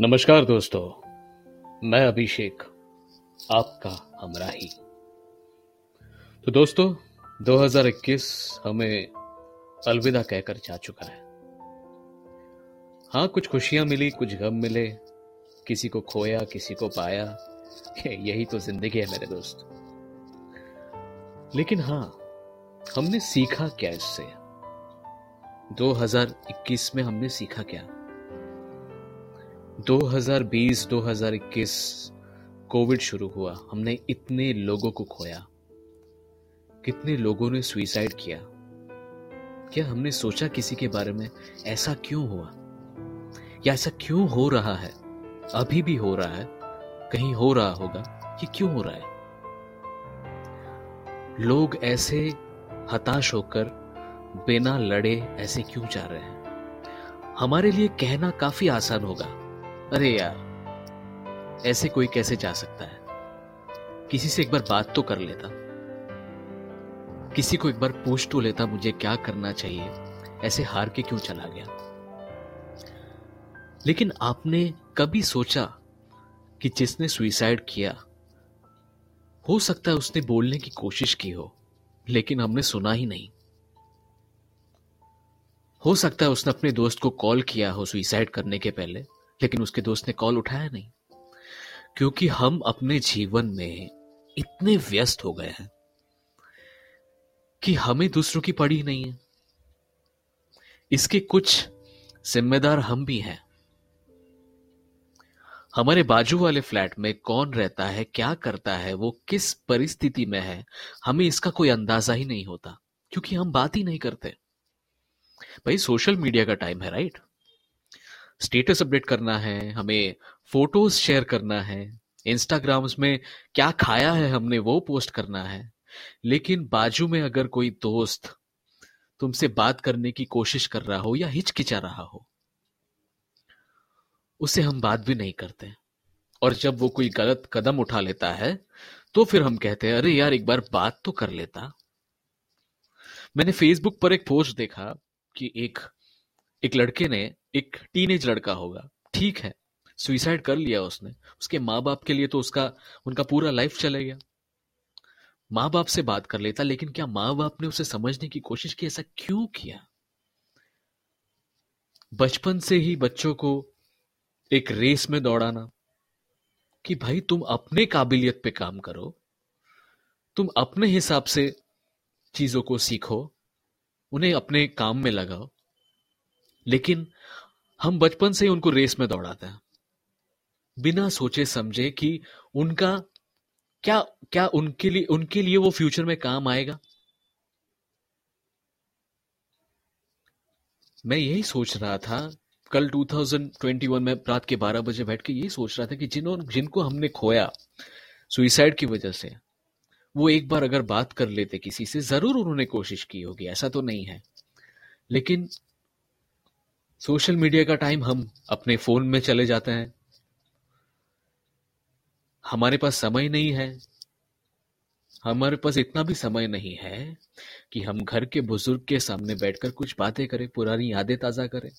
नमस्कार दोस्तों, मैं अभिषेक, आपका हमराही। तो दोस्तों 2021 हमें अलविदा कहकर जा चुका है। हाँ कुछ खुशियाँ मिली, कुछ गम मिले, किसी को खोया, किसी को पाया यही तो ज़िंदगी है मेरे दोस्त। लेकिन हाँ हमने सीखा क्या इससे? 2021 में हमने सीखा क्या? 2020-2021 कोविड शुरू हुआ। हमने इतने लोगों को खोया। कितने लोगों ने सुइसाइड किया? क्या हमने सोचा किसी के बारे में, ऐसा क्यों हुआ? या ऐसा क्यों हो रहा है? अभी भी हो रहा है। कहीं हो रहा होगा ये क्यों हो रहा है? लोग ऐसे हताश होकर बिना लड़े ऐसे क्यों जा रहे हैं? हमारे लिए कहना काफ़ी आसान होगा। अरे यार, ऐसे कोई कैसे जा सकता है? किसी से एक बार बात तो कर लेता। किसी को एक बार पूछ तो लेता मुझे क्या करना चाहिए, ऐसे हार के क्यों चला गया? लेकिन आपने कभी सोचा कि जिसने सुइसाइड किया, हो सकता है उसने बोलने की कोशिश की हो, लेकिन हमने सुना ही नहीं। हो सकता है उसने अपने दोस्त को कॉल किया हो सुइसाइड करने के पहले। लेकिन उसके दोस्त ने कॉल उठाया नहीं, क्योंकि हम अपने जीवन में इतने व्यस्त हो गए हैं कि हमें दूसरों की पड़ी नहीं है। इसके कुछ जिम्मेदार हम भी हैं। हमारे बाजू वाले फ्लैट में कौन रहता है, क्या करता है, वो किस परिस्थिति में है, हमें इसका कोई अंदाज़ा ही नहीं होता, क्योंकि हम बात ही नहीं करते। भाई, सोशल मीडिया का टाइम है, राइट? स्टेटस अपडेट करना है, हमें फ़ोटोज़ शेयर करना है इंस्टाग्राम्स में क्या खाया है हमने वो पोस्ट करना है। लेकिन बाजू में अगर कोई दोस्त तुमसे बात करने की कोशिश कर रहा हो या हिचकिचा रहा हो, उसे हम बात भी नहीं करते। और जब वो कोई गलत कदम उठा लेता है तो फिर हम कहते हैं, अरे यार, एक बार बात तो कर लेता। मैंने फेसबुक पर एक पोस्ट देखा कि एक एक लड़के ने एक टीनेज लड़का होगा। ठीक है सुइसाइड कर लिया उसने। उसके माँ बाप के लिए तो उसका, उनका पूरा लाइफ चले गया। माँ बाप से बात कर लेता, लेकिन क्या माँ बाप ने उसे समझने की कोशिश की? ऐसा क्यों किया? बचपन से ही बच्चों को एक रेस में दौड़ाना कि भाई तुम अपने काबिलियत पे काम करो, तुम अपने हिसाब से चीज़ों को सीखो, उन्हें अपने काम में लगाओ। लेकिन हम बचपन से ही उनको रेस में दौड़ाते हैं। बिना सोचे समझे कि उनका क्या क्या उनके लिए उनके लिए वो फ्यूचर में काम आएगा? मैं यही सोच रहा था, कल 2021 में रात के 12 बजे बैठ के यही सोच रहा था कि जिन्होंने जिनको हमने खोया सुइसाइड की वजह से, वो एक बार अगर बात कर लेते किसी से, ज़रूर उन्होंने कोशिश की होगी, ऐसा तो नहीं है। लेकिन सोशल मीडिया का टाइम हम अपने फ़ोन में चले जाते हैं। हमारे पास समय नहीं है। हमारे पास इतना भी समय नहीं है कि हम घर के बुज़ुर्ग के सामने बैठकर कुछ बातें करें, पुरानी यादें ताज़ा करें।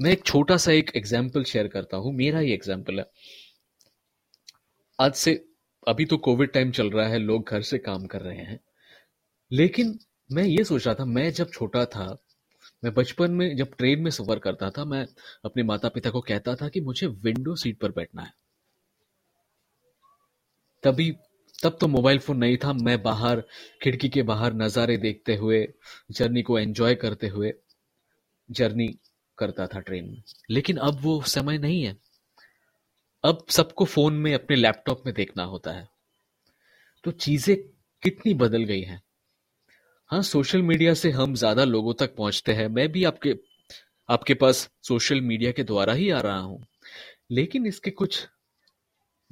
मैं एक छोटा सा एक एग्ज़ाम्पल शेयर करता हूँ। मेरा ही एग्ज़ाम्पल है। आज से, अभी तो कोविड टाइम चल रहा है, लोग घर से काम कर रहे हैं। लेकिन मैं ये सोच रहा था, मैं जब छोटा था, मैं बचपन में जब ट्रेन में सफ़र करता था, मैं अपने माता पिता को कहता था कि मुझे विंडो सीट पर बैठना है। तभी, तब तो मोबाइल फ़ोन नहीं था, मैं बाहर, खिड़की के बाहर नज़ारे देखते हुए जर्नी को एंजॉय करते हुए जर्नी करता था ट्रेन में। लेकिन अब वो समय नहीं है। अब सबको फ़ोन में, अपने लैपटॉप में देखना होता है। तो चीज़ें कितनी बदल गई हैं। हाँ सोशल मीडिया से हम ज़्यादा लोगों तक पहुँचते हैं। मैं भी आपके आपके पास सोशल मीडिया के द्वारा ही आ रहा हूँ। लेकिन इसके कुछ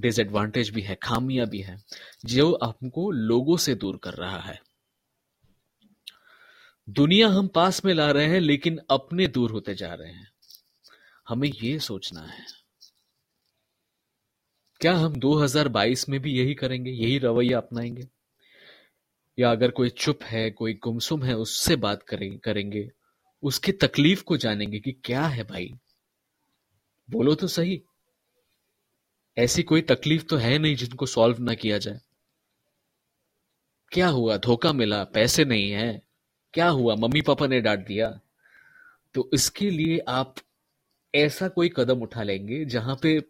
डिसएडवांटेज भी है, खामियाँ भी है, जो हमको लोगों से दूर कर रहा है। दुनिया हम पास में ला रहे हैं, लेकिन अपने दूर होते जा रहे हैं। हमें ये सोचना है। क्या हम 2022 में भी यही करेंगे, यही रवैया अपनाएँगे? या अगर कोई चुप है, कोई गुमसुम है, उससे बात करें, करेंगे। उसकी तकलीफ़ को जानेंगे कि क्या है भाई। बोलो तो सही। ऐसी कोई तकलीफ़ तो है नहीं जिनको सॉल्व ना किया जाए। क्या हुआ? धोखा मिला, पैसे नहीं है। क्या हुआ? मम्मी पापा ने डांट दिया। तो इसके लिए आप ऐसा कोई कदम उठा लेंगे जहाँ पे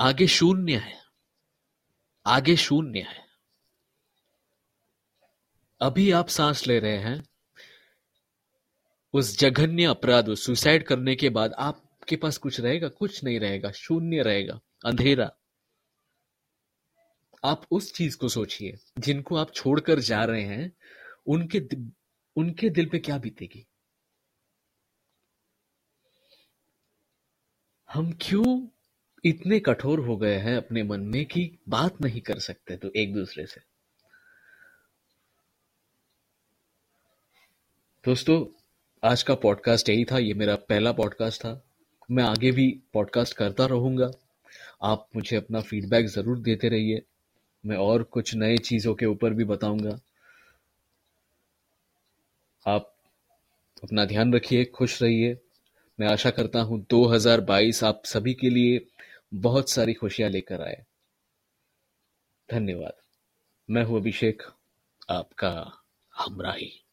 आगे शून्य है। आगे शून्य है। अभी आप सांस ले रहे हैं। उस जघन्य अपराध सुसाइड करने के बाद आपके पास कुछ रहेगा? कुछ नहीं रहेगा। शून्य रहेगा। अंधेरा। आप उस चीज़ को सोचिए, जिनको आप छोड़कर जा रहे हैं, उनके उनके दिल पे क्या बीतेगी? हम क्यों इतने कठोर हो गए हैं अपने मन में कि बात नहीं कर सकते तो एक दूसरे से? दोस्तों, आज का पॉडकास्ट यही था, ये मेरा पहला पॉडकास्ट था। मैं आगे भी पॉडकास्ट करता रहूँगा। आप मुझे अपना फीडबैक ज़रूर देते रहिए। मैं और कुछ नए चीज़ों के ऊपर भी बताऊँगा। आप अपना ध्यान रखिए, खुश रहिए। मैं आशा करता हूँ 2022 आप सभी के लिए बहुत सारी खुशियाँ लेकर आए। धन्यवाद। मैं हूँ अभिषेक, आपका हमराही।